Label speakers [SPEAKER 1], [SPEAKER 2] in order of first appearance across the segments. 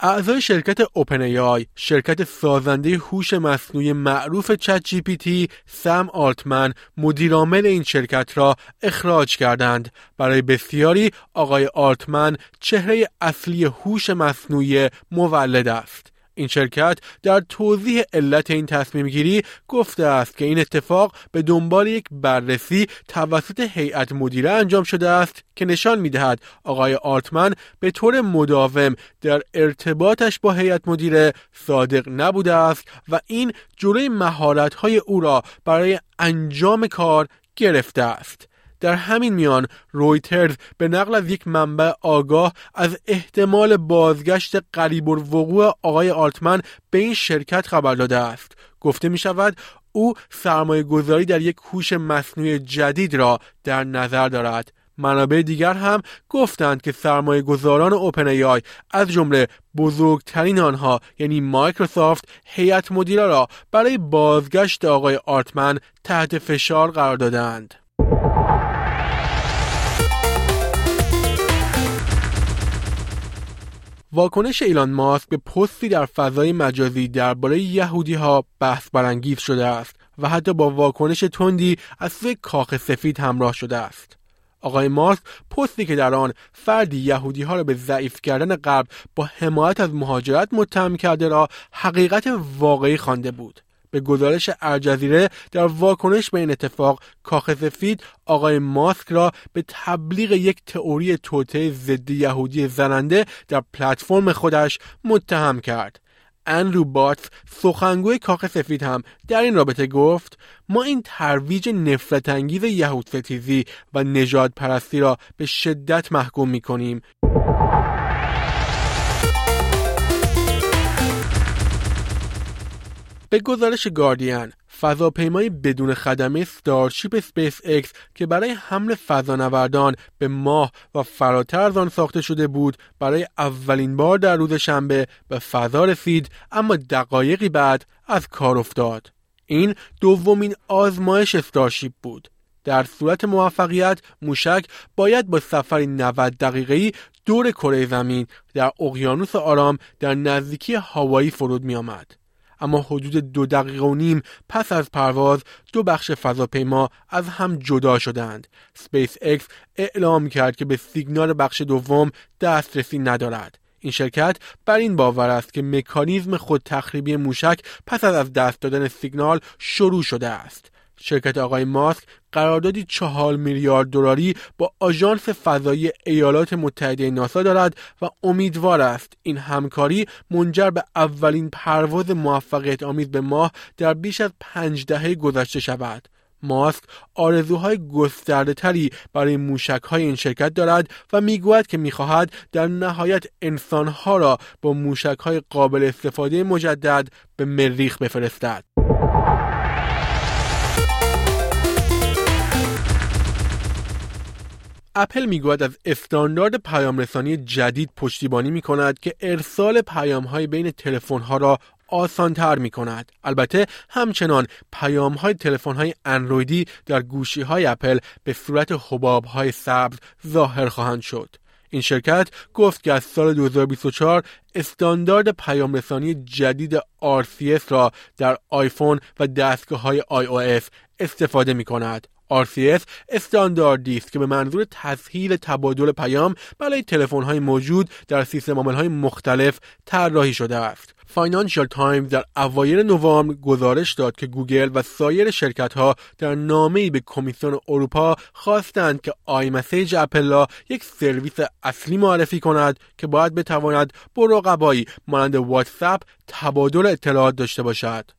[SPEAKER 1] اعضای شرکت اوپن ای شرکت سازنده هوش مصنوعی معروف چت جی پی تی سم آلتمن مدیرعامل این شرکت را اخراج کردند. برای بسیاری آقای آلتمن چهره اصلی هوش مصنوعی مولد است. این شرکت در توضیح علت این تصمیم گیری گفته است که این اتفاق به دنبال یک بررسی توسط هیئت مدیره انجام شده است که نشان می‌دهد آقای آرتمن به طور مداوم در ارتباطش با هیئت مدیره صادق نبوده است و این جلوی مهارت‌های او را برای انجام کار گرفته است. در همین میان رویترز به نقل از یک منبع آگاه از احتمال بازگشت قریب الوقوع آقای آلتمن به این شرکت خبر داده است گفته می شود او سرمایه گذاری در یک هوش مصنوعی جدید را در نظر دارد منابع دیگر هم گفتند که سرمایه گذاران اوپن ای آی از جمله بزرگترین آنها یعنی مایکروسافت هیئت مدیره را برای بازگشت آقای آرتمن تحت فشار قرار دادند. واکنش ایلان ماسک به پستی در فضای مجازی درباره یهودی ها بحث برانگیز شده است و حتی با واکنش تندی از سوی کاخ سفید همراه شده است. آقای ماسک پستی که در آن فردی یهودی ها را به ضعیف کردن غرب با حمایت از مهاجرت متهم کرده را حقیقت واقعی خوانده بود. به گزارش الجزیره در واکنش به این اتفاق کاخ سفید آقای ماسک را به تبلیغ یک تئوری توطعه ضد یهودی زننده در پلتفرم خودش متهم کرد. اندرو بیتس سخنگوی کاخ سفید هم در این رابطه گفت ما این ترویج نفرت انگیز یهود ستیزی و نژاد پرستی را به شدت محکوم می کنیم به گزارش گاردین فضاپیمای بدون خدمه Starship SpaceX که برای حمل فضانوردان به ماه و فراتر از آن ساخته شده بود برای اولین بار در روز شنبه به فضا رسید اما دقایقی بعد از کار افتاد این دومین آزمایش Starship بود در صورت موفقیت موشک باید با سفری 90 دقیقه‌ای دور کره زمین در اقیانوس آرام در نزدیکی هاوایی فرود می آمد. اما حدود دو دقیقه و نیم پس از پرواز دو بخش فضاپیما از هم جدا شدند. سپیس اکس اعلام کرد که به سیگنال بخش دوم دسترسی ندارد. این شرکت بر این باور است که مکانیزم خود تخریبی موشک پس از از دست دادن سیگنال شروع شده است. شرکت آقای ماسک قراردادی چهار میلیارد دلاری با آژانس فضایی ایالات متحده ناسا دارد و امیدوار است این همکاری منجر به اولین پرواز موفقیت آمیز به ماه در بیش از پنج دهه گذشته شود. ماسک آرزوهای گسترده تری برای موشک های این شرکت دارد و می‌گوید که می‌خواهد در نهایت انسانها را با موشک های قابل استفاده مجدد به مریخ بفرستد. اپل می‌گوید از استاندارد پیام رسانی جدید پشتیبانی می کند که ارسال پیام های بین تلفن ها را آسان تر می کند. البته همچنان پیام های تلفن های اندرویدی در گوشی های اپل به صورت حباب های سبز ظاهر خواهند شد. این شرکت گفت که از سال 2024 استاندارد پیام رسانی جدید RCS را در آیفون و دستگاه های iOS استفاده می کند. RCS استانداردی است که به منظور تسهیل تبادل پیام برای تلفن‌های موجود در سیستم های مختلف طراحی شده است. فاینانشال تایمز در اوایل نوامبر گزارش داد که گوگل و سایر شرکت ها در نامه‌ای به کمیسیون اروپا خواستند که iMessage اپل یک سرویس اصلی معرفی کند که باید بتواند با رقبایی مانند واتساپ تبادل اطلاعات داشته باشد.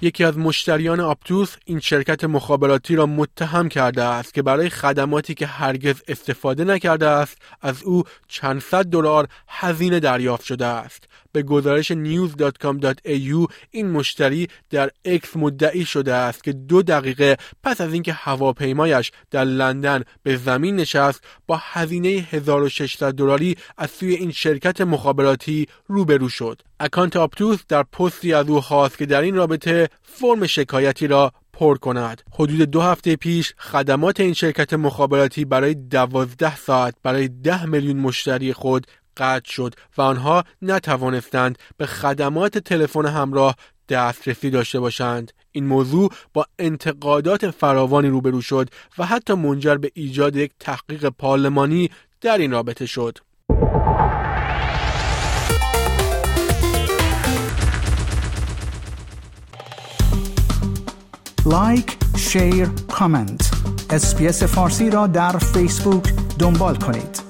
[SPEAKER 1] یکی از مشتریان آپتوس این شرکت مخابراتی را متهم کرده است که برای خدماتی که هرگز استفاده نکرده است از او چند صد دلار هزینه دریافت شده است. به گزارش news.com.au این مشتری در اکس مدعی شده است که دو دقیقه پس از اینکه هواپیمایش در لندن به زمین نشست با هزینه 1600 دلاری از سوی این شرکت مخابراتی روبرو شد. اکانت آپتوس در پستی از او خواست که در این رابطه فرم شکایتی را پر کند. حدود دو هفته پیش خدمات این شرکت مخابراتی برای دوازده ساعت برای ده میلیون مشتری خود قطع شد و آنها نتوانستند به خدمات تلفن همراه دسترسی داشته باشند. این موضوع با انتقادات فراوانی روبرو شد و حتی منجر به ایجاد یک تحقیق پارلمانی در این رابطه شد.
[SPEAKER 2] like، share، comment اسپیس فارسی را در فیسبوک دنبال کنید.